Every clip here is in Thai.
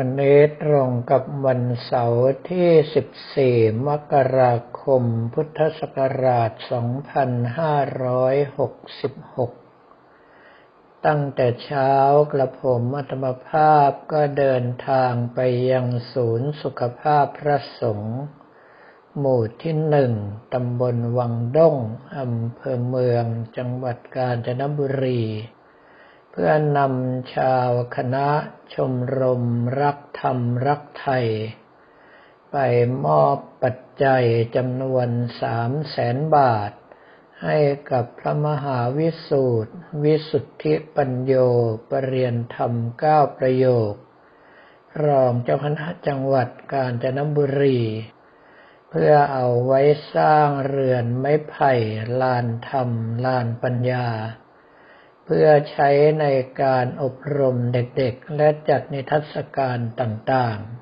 วันนี้ตรงกับวันเสาร์ที่ 14 มกราคม พุทธศักราช 2566 ตั้งแต่เช้ากระผมอัตมภาพก็เดินทางไปยังศูนย์สุขภาพพระสงฆ์หมู่ที่หนึ่งตำบลวังด้งอำเภอเมือง จังหวัดกาญจนบุรี พื่อนำชาวคณะชมรมรักธรรมรักไทย ไปมอบปัจจัยจำนวนสามแสนบาท ให้กับพระมหาวิสูตร วิสุทธิปัญโยปรเรียนธรรมเก้าประโยค รองเจ้าคณะจังหวัดกาญจนบุรี เพื่อเอาไว้สร้างเรือนไม้ไผ่ลานธรรมลานปัญญา พื่อใช้ในการอบรมเด็กๆ และจัดนิทรรศการต่างๆ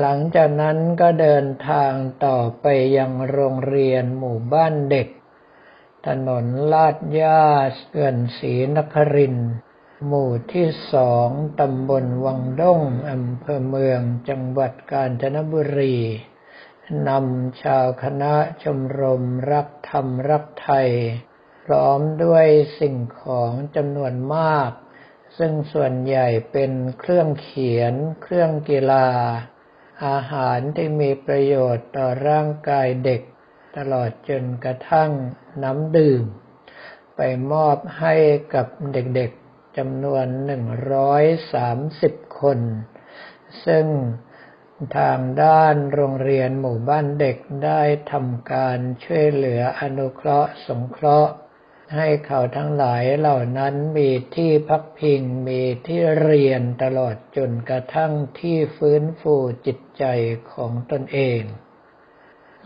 หลังจากนั้นก็เดินทางต่อไปยังโรงเรียนหมู่บ้านเด็ก ถนนลาดย่าเกื่อนศรีนคริน หมู่ที่สองตำบลวังด้งอำเภอเมืองจังหวัดกาญจนบุรี นำชาวคณะชมรมรักธรรมรักไทย พร้อมด้วยสิ่งของจำนวนมาก ซึ่งส่วนใหญ่เป็นเครื่องเขียน เครื่องกีฬา อาหารที่มีประโยชน์ต่อร่างกายเด็ก ตลอดจนกระทั่งน้ำดื่ม ไปมอบให้กับเด็กๆจำนวน 130 คน ซึ่งทางด้านโรงเรียนหมู่บ้านเด็กได้ทำการช่วยเหลืออนุเคราะห์สงเคราะห์ ให้เขาทั้งหลายเหล่านั้นมีที่พักพิงมีที่เรียนตลอดจนกระทั่งที่ฟื้นฟูจิตใจของตนเอง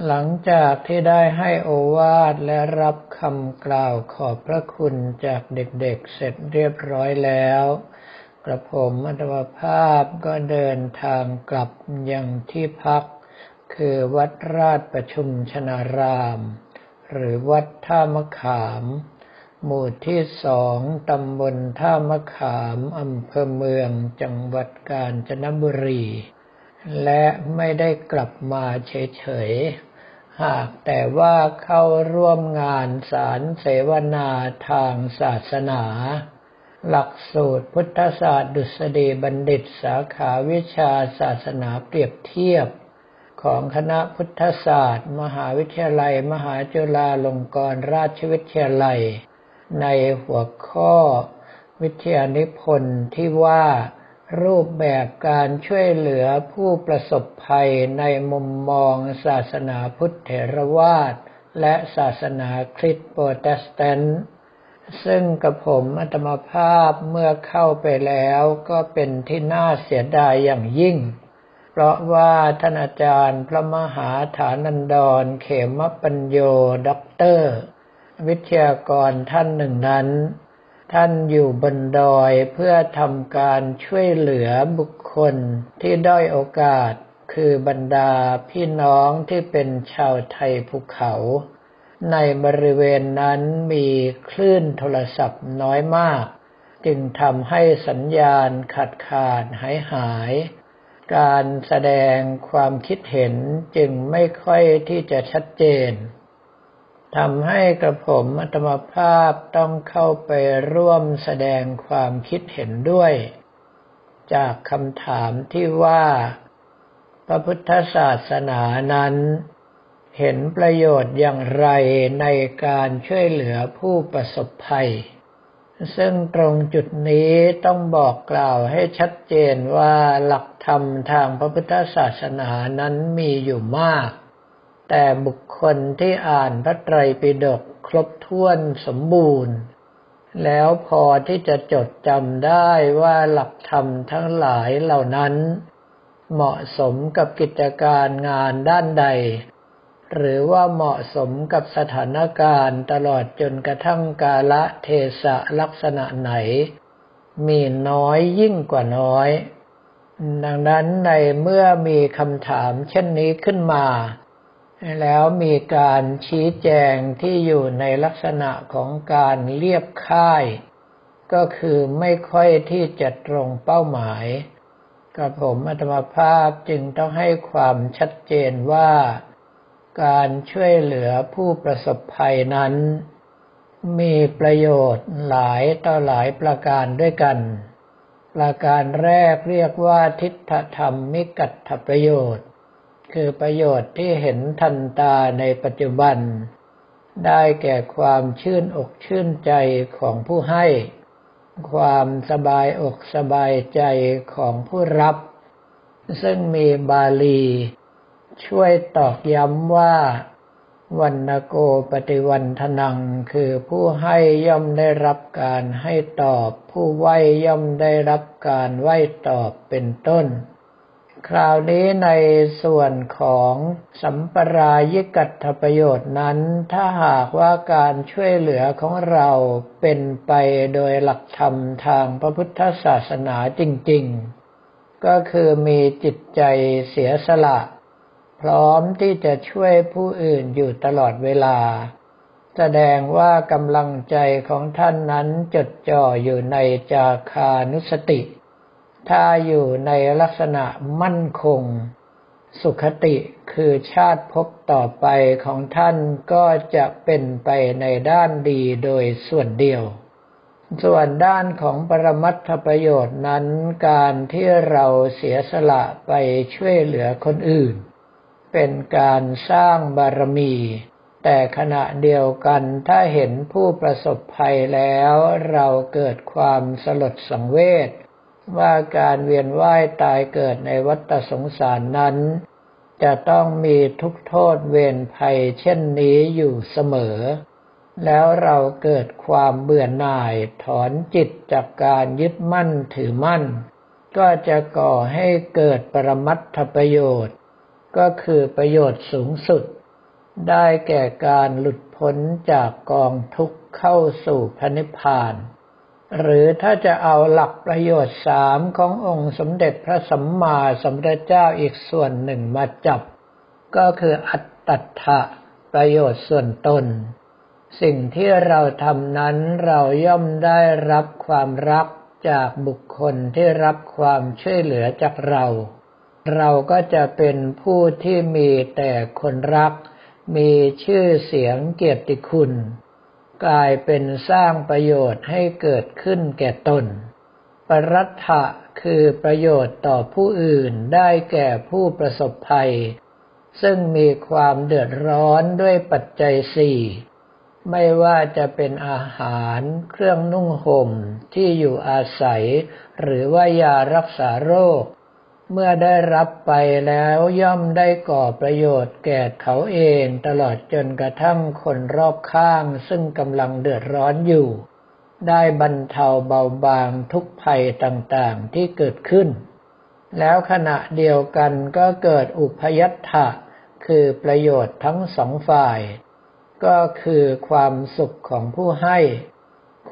หลังจากที่ได้ให้โอวาทและรับคำกล่าวขอบพระคุณจากเด็กๆเสร็จเรียบร้อยแล้ว กระผมอัตมภาพก็เดินทางกลับยังที่พัก คือวัดราชประชุมชนาราม หรือวัดท่ามะขาม หมู่ที่สองตำบลท่ามะขามอำเภอเมืองจังหวัดกาญจนบุรี และไม่ได้กลับมาเฉยๆ หากแต่ว่าเข้าร่วมงานสารเสวนาทางศาสนา หลักสูตรพุทธศาสตร์ดุษฎีบัณฑิตสาขาวิชาศาสนาเปรียบเทียบ ของคณะพุทธศาสตร์ มหาวิทยาลัย มหาจุฬาลงกรณราชวิทยาลัย ในหัวข้อวิทยานิพนธ์ที่ว่ารูปแบบการช่วยเหลือผู้ประสบภัยในมุมมองศาสนาพุทธเถรวาท และศาสนาคริสต์โปรเตสแตนต์ ซึ่งกระผม/อาตมภาพเมื่อเข้าไปแล้วก็เป็นที่น่าเสียดายอย่างยิ่ง เพราะว่าท่านอาจารย์พระมหาฐานันดร เขมปัญโยด็อกเตอร์ วิทยากรท่านหนึ่งนั้น ท่านอยู่บนดอยเพื่อทำการช่วยเหลือบุคคลที่ด้อยโอกาส คือบรรดาพี่น้องที่เป็นชาวไทยภูเขา ในบริเวณนั้นมีคลื่นโทรศัพท์น้อยมาก จึงทำให้สัญญาณขาดขาดหายหาย การแสดงความคิดเห็นจึงไม่ค่อยที่จะชัดเจนทำให้กระผมอัตมภาพต้องเข้าไปร่วมแสดงความคิดเห็นด้วย จากคำถามที่ว่า พระพุทธศาสนานั้น เห็นประโยชน์อย่างไรในการช่วยเหลือผู้ประสบภัย ซึ่งตรงจุดนี้ต้องบอกกล่าวให้ชัดเจนว่าหลักธรรมทางพระพุทธศาสนานั้นมีอยู่มาก แต่บุคคลที่อ่านพระไตรปิฎกครบถ้วนสมบูรณ์ แล้วพอที่จะจดจำได้ว่าหลักธรรมทั้งหลายเหล่านั้น เหมาะสมกับกิจการงานด้านใด หรือว่าเหมาะสมกับสถานการณ์ตลอดจนกระทั่งกาละเทศะลักษณะไหน มีน้อยยิ่งกว่าน้อย ดังนั้นในเมื่อมีคำถามเช่นนี้ขึ้นมา แล้วมีการชี้แจงที่อยู่ในลักษณะของการเรียบค่าย ก็คือไม่ค่อยที่จะตรงเป้าหมายกับผมอัตมาภาพจึงต้องให้ความชัดเจนว่า การช่วยเหลือผู้ประสบภัยนั้น มีประโยชน์หลายต่อหลายประการด้วยกัน ประการแรกเรียกว่าทิฏฐธรรมมิกัตถประโยชน์ คือประโยชน์ที่เห็นทันตาในปัจจุบัน ได้แก่ความชื่นอกชื่นใจของผู้ให้ ความสบายอกสบายใจของผู้รับ ซึ่งมีบาลี ช่วยตอกย้ำว่าวันโกปฏิวันทนังคือผู้ให้ย่อมได้รับการให้ตอบ ผู้ไหวย่อมได้รับการไหวตอบเป็นต้น คราวนี้ในส่วนของสัมปรายิกัตถประโยชน์นั้น ถ้าหากว่าการช่วยเหลือของเราเป็นไปโดยหลักธรรมทางพระพุทธศาสนาจริง ๆ ก็คือมีจิตใจเสียสละ พร้อมที่จะช่วยผู้อื่นอยู่ตลอดเวลา แสดงว่ากำลังใจของท่านนั้นจดจ่ออยู่ในจาคานุสติ ถ้าอยู่ในลักษณะมั่นคง สุขติคือชาติพบต่อไปของท่านก็จะเป็นไปในด้านดีโดยส่วนเดียวส่วนด้านของปรมัตถประโยชน์นั้นการที่เราเสียสละไปช่วยเหลือคนอื่น เป็นการสร้างบารมี แต่ขณะเดียวกันถ้าเห็นผู้ประสบภัยแล้ว เราเกิดความสลดสังเวชว่าการเวียนว่ายตายเกิดในวัฏสงสารนั้น จะต้องมีทุกโทษเวรภัยเช่นนี้อยู่เสมอ แล้วเราเกิดความเบื่อหน่ายถอนจิตจากการยึดมั่นถือมั่น ก็จะก่อให้เกิดปรมัตถประโยชน์ ก็คือประโยชน์สูงสุด ได้แก่การหลุดพ้นจากกองทุกข์เข้าสู่พระนิพพาน หรือถ้าจะเอาหลักประโยชน์สามขององค์สมเด็จพระสัมมาสัมพุทธเจ้าอีกส่วนหนึ่งมาจับ ก็คืออัตตถะประโยชน์ส่วนตน สิ่งที่เราทำนั้นเราย่อมได้รับความรักจากบุคคลที่รับความช่วยเหลือจากเรา เราก็จะเป็นผู้ที่มีแต่คนรัก มีชื่อเสียงเกียรติคุณ กลายเป็นสร้างประโยชน์ให้เกิดขึ้นแก่ตน ปรัตถะคือประโยชน์ต่อผู้อื่นได้แก่ผู้ประสบภัย ซึ่งมีความเดือดร้อนด้วยปัจจัยสี่ ไม่ว่าจะเป็นอาหาร เครื่องนุ่งห่มที่อยู่อาศัย หรือว่ายารักษาโรค เมื่อได้รับไปแล้วย่อมได้ก่อประโยชน์แก่เขาเองตลอดจนกระทั่งคนรอบข้างซึ่งกำลังเดือดร้อนอยู่ ได้บรรเทาเบาบางทุกภัยต่างๆที่เกิดขึ้น แล้วขณะเดียวกันก็เกิดอุพยัตถะคือประโยชน์ทั้งสองฝ่าย ก็คือความสุขของผู้ให้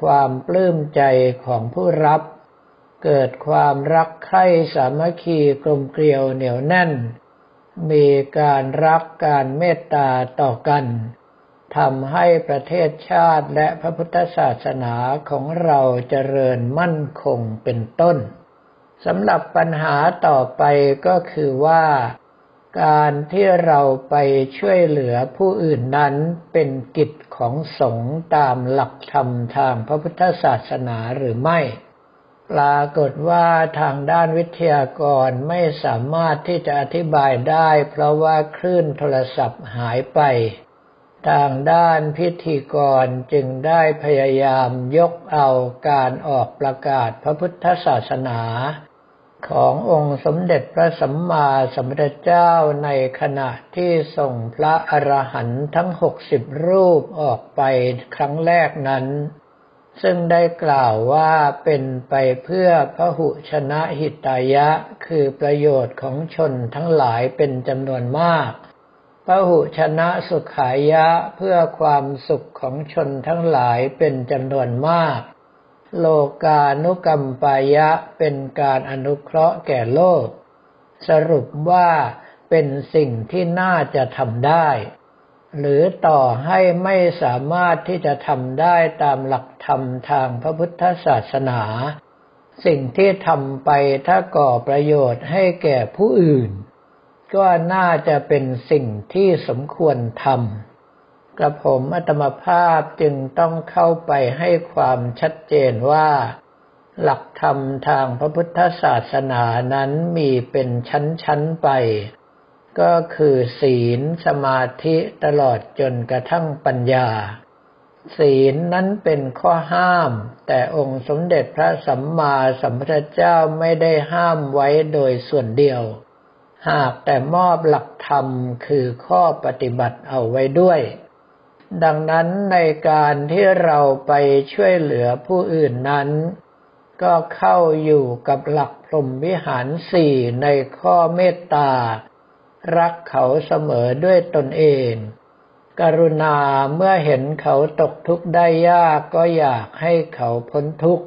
ความปลื้มใจของผู้รับ เกิดความรักใคร่สามัคคีกลมเกลียวเหนียวแน่น มีการรักการเมตตาต่อกันทำให้ประเทศชาติและพระพุทธศาสนาของเราเจริญมั่นคงเป็นต้นสำหรับปัญหาต่อไปก็คือว่า การที่เราไปช่วยเหลือผู้อื่นนั้นเป็นกิจของสงฆ์ตามหลักธรรมทางพระพุทธศาสนาหรือไม่ ปรากฏว่าทางด้านวิทยากรไม่สามารถที่จะอธิบายได้ เพราะว่าคลื่นโทรศัพท์หายไป ทางด้านพิธีกรจึงได้พยายามยกเอาการออกประกาศพระพุทธศาสนา ขององค์สมเด็จพระสัมมาสัมพุทธเจ้าในขณะที่ส่งพระอรหันต์ทั้งหกสิบรูปออกไปครั้งแรกนั้น ซึ่งได้กล่าวว่าเป็นไปเพื่อพระหุชนะหิตายะ คือประโยชน์ของชนทั้งหลายเป็นจำนวนมากพระหุชนะสุขายะเพื่อความสุขของชนทั้งหลายเป็นจำนวนมาก โลกานุกรรมปายะเป็นการอนุเคราะห์แก่โลก สรุปว่าเป็นสิ่งที่น่าจะทำได้ หรือต่อให้ไม่สามารถที่จะทำได้ตามหลักธรรมทางพระพุทธศาสนา สิ่งที่ทำไปถ้าก่อประโยชน์ให้แก่ผู้อื่น ก็น่าจะเป็นสิ่งที่สมควรทำกระผมอัตมภาพจึงต้องเข้าไปให้ความชัดเจนว่า หลักธรรมทางพระพุทธศาสนานั้นมีเป็นชั้นๆไป ก็คือศีลสมาธิตลอดจนกระทั่งปัญญา ศีลนั้นเป็นข้อห้าม แต่องค์สมเด็จพระสัมมาสัมพุทธเจ้าไม่ได้ห้ามไว้โดยส่วนเดียว หากแต่มอบหลักธรรมคือข้อปฏิบัติเอาไว้ด้วย ดังนั้นในการที่เราไปช่วยเหลือผู้อื่นนั้นก็เข้าอยู่กับหลักพรหมวิหารสี่ในข้อเมตตา รักเขาเสมอด้วยตนเอง กรุณาเมื่อเห็นเขาตกทุกข์ได้ยากก็อยากให้เขาพ้นทุกข์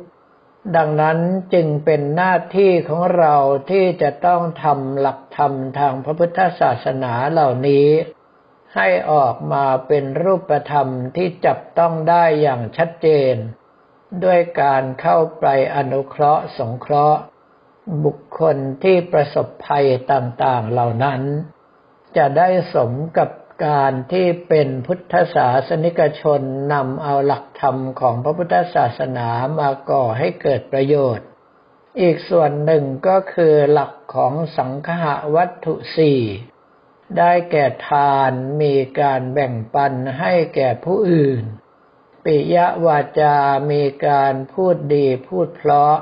ดังนั้นจึงเป็นหน้าที่ของเราที่จะต้องทำหลักธรรมทางพระพุทธศาสนาเหล่านี้ ให้ออกมาเป็นรูปธรรมที่จับต้องได้อย่างชัดเจน ด้วยการเข้าไปอนุเคราะห์สงเคราะห์ บุคคลที่ประสบภัยต่างๆเหล่านั้น จะได้สมกับการที่เป็นพุทธศาสนิกชนนำเอาหลักธรรมของพระพุทธศาสนามาก่อให้เกิดประโยชน์ อีกส่วนหนึ่งก็คือหลักของสังฆะวัตถุสี่ได้แก่ทานมีการแบ่งปันให้แก่ผู้อื่น ปิยวาจา มีการพูดดีพูดเพราะ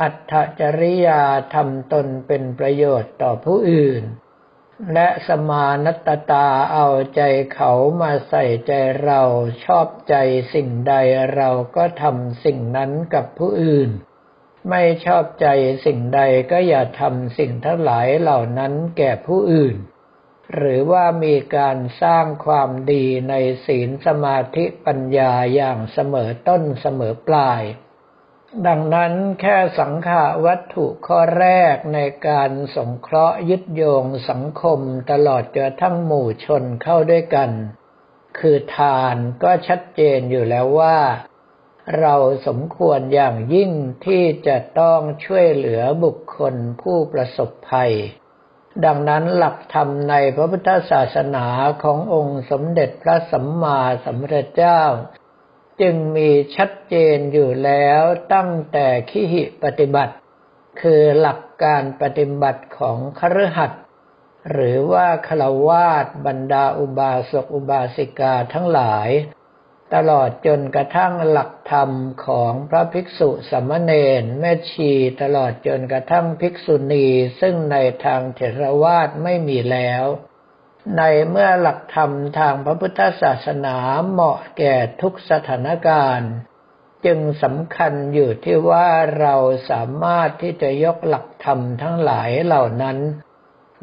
อัตจริยาทำตนเป็นประโยชน์ต่อผู้อื่น และสมานัตตาเอาใจเขามาใส่ใจเราชอบใจสิ่งใดเราก็ทำสิ่งนั้นกับผู้อื่น ไม่ชอบใจสิ่งใดก็อย่าทำสิ่งทั้งหลายเหล่านั้นแก่ผู้อื่น หรือว่ามีการสร้างความดีในศีลสมาธิปัญญาอย่างเสมอต้นเสมอปลาย ดังนั้นแค่สังขาวัตถุข้อแรกในการสงเคราะห์ยึดโยงสังคมตลอดจนทั้งหมู่ชนเข้าด้วยกัน คือทานก็ชัดเจนอยู่แล้วว่า เราสมควรอย่างยิ่งที่จะต้องช่วยเหลือบุคคลผู้ประสบภัย ดังนั้นหลักธรรมในพระพุทธศาสนาขององค์สมเด็จพระสัมมาสัมพุทธเจ้า จึงมีชัดเจนอยู่แล้วตั้งแต่ขีหิปฏิบัติ คือหลักการปฏิบัติของคฤหัสถ์หรือว่าคลาวาสบรรดาอุบาสกอุบาสิกาทั้งหลาย ตลอดจนกระทั่งหลักธรรมของพระภิกษุสมณเณรแม่ชีตลอดจนกระทั่งภิกษุณีซึ่งในทางเถรวาทไม่มีแล้ว ในเมื่อหลักธรรมทางพระพุทธศาสนาเหมาะแก่ทุกสถานการณ์ จึงสำคัญอยู่ที่ว่าเราสามารถที่จะยกหลักธรรมทั้งหลายเหล่านั้น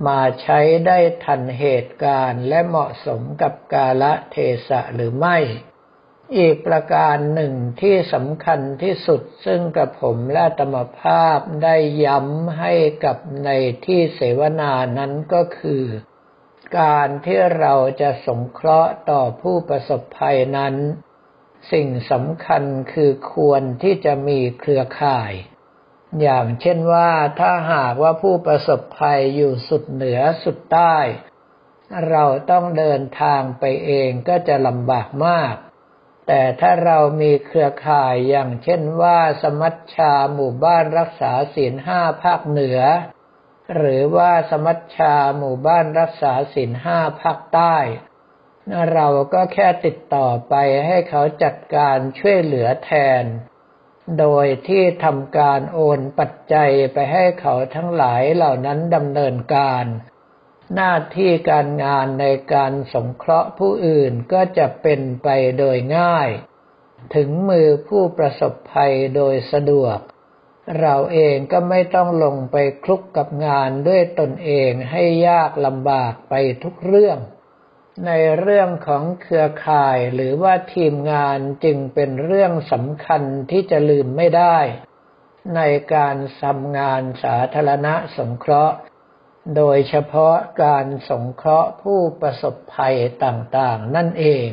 มาใช้ได้ทันเหตุการณ์และเหมาะสมกับกาลเทศะหรือไม่ อีกประการหนึ่งที่สำคัญที่สุดซึ่งกระผมและธรรมภาพได้ย้ำให้กับในที่เสวนานั้นก็คือ การที่เราจะสงเคราะห์ต่อผู้ประสบภัยนั้น สิ่งสำคัญคือควรที่จะมีเครือข่าย อย่างเช่นว่าถ้าหากว่าผู้ประสบภัยอยู่สุดเหนือสุดใต้ เราต้องเดินทางไปเองก็จะลำบากมาก แต่ถ้าเรามีเครือข่ายอย่างเช่นว่าสมัชชาหมู่บ้านรักษาศีลห้าภาคเหนือ หรือว่าสมัชชาหมู่บ้านรักษาศีลห้าภาคใต้ เราก็แค่ติดต่อไปให้เขาจัดการช่วยเหลือแทน โดยที่ทำการโอนปัจจัยไปให้เขาทั้งหลายเหล่านั้นดำเนินการ หน้าที่การงานในการสงเคราะห์ผู้อื่นก็จะเป็นไปโดยง่าย ถึงมือผู้ประสบภัยโดยสะดวก เราเองก็ไม่ต้องลงไปคลุกกับงานด้วยตนเองให้ยากลำบากไปทุกเรื่อง ในเรื่องของเครือข่ายหรือว่าทีมงานจึงเป็นเรื่องสำคัญที่จะลืมไม่ได้ ในการทำงานสาธารณะสงเคราะห์ โดยเฉพาะการสงเคราะห์ผู้ประสบภัยต่างๆ นั่นเอง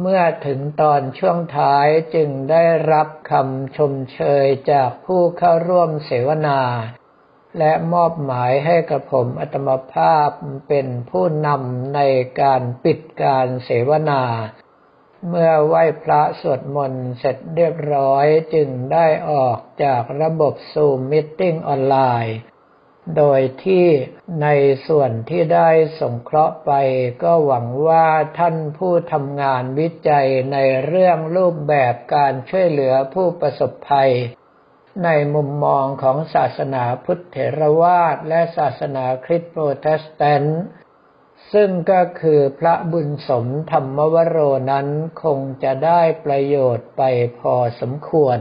เมื่อถึงตอนช่วงท้ายจึงได้รับคำชมเชยจากผู้เข้าร่วมเสวนา และมอบหมายให้กระผมอัตมภาพเป็นผู้นำในการปิดการเสวนา เมื่อไหว้พระสวดมนต์เสร็จเรียบร้อยจึงได้ออกจากระบบซูมมิทติ้งออนไลน์ โดยที่ในส่วนที่ได้สงเคราะห์ไป ก็หวังว่าท่านผู้ทำงานวิจัยในเรื่องรูปแบบการช่วยเหลือผู้ประสบภัย ในมุมมองของศาสนาพุทธเถรวาทและศาสนาคริสต์โปรเตสแตนต์ซึ่งก็คือพระบุญสมธรรมวโรนั้นคงจะได้ประโยชน์ไปพอสมควร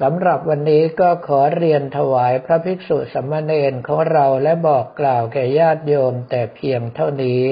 สำหรับวันนี้ก็ขอเรียนถวายพระภิกษุสมณเณรของเราและบอกกล่าวแก่ญาติโยมแต่เพียงเท่านี้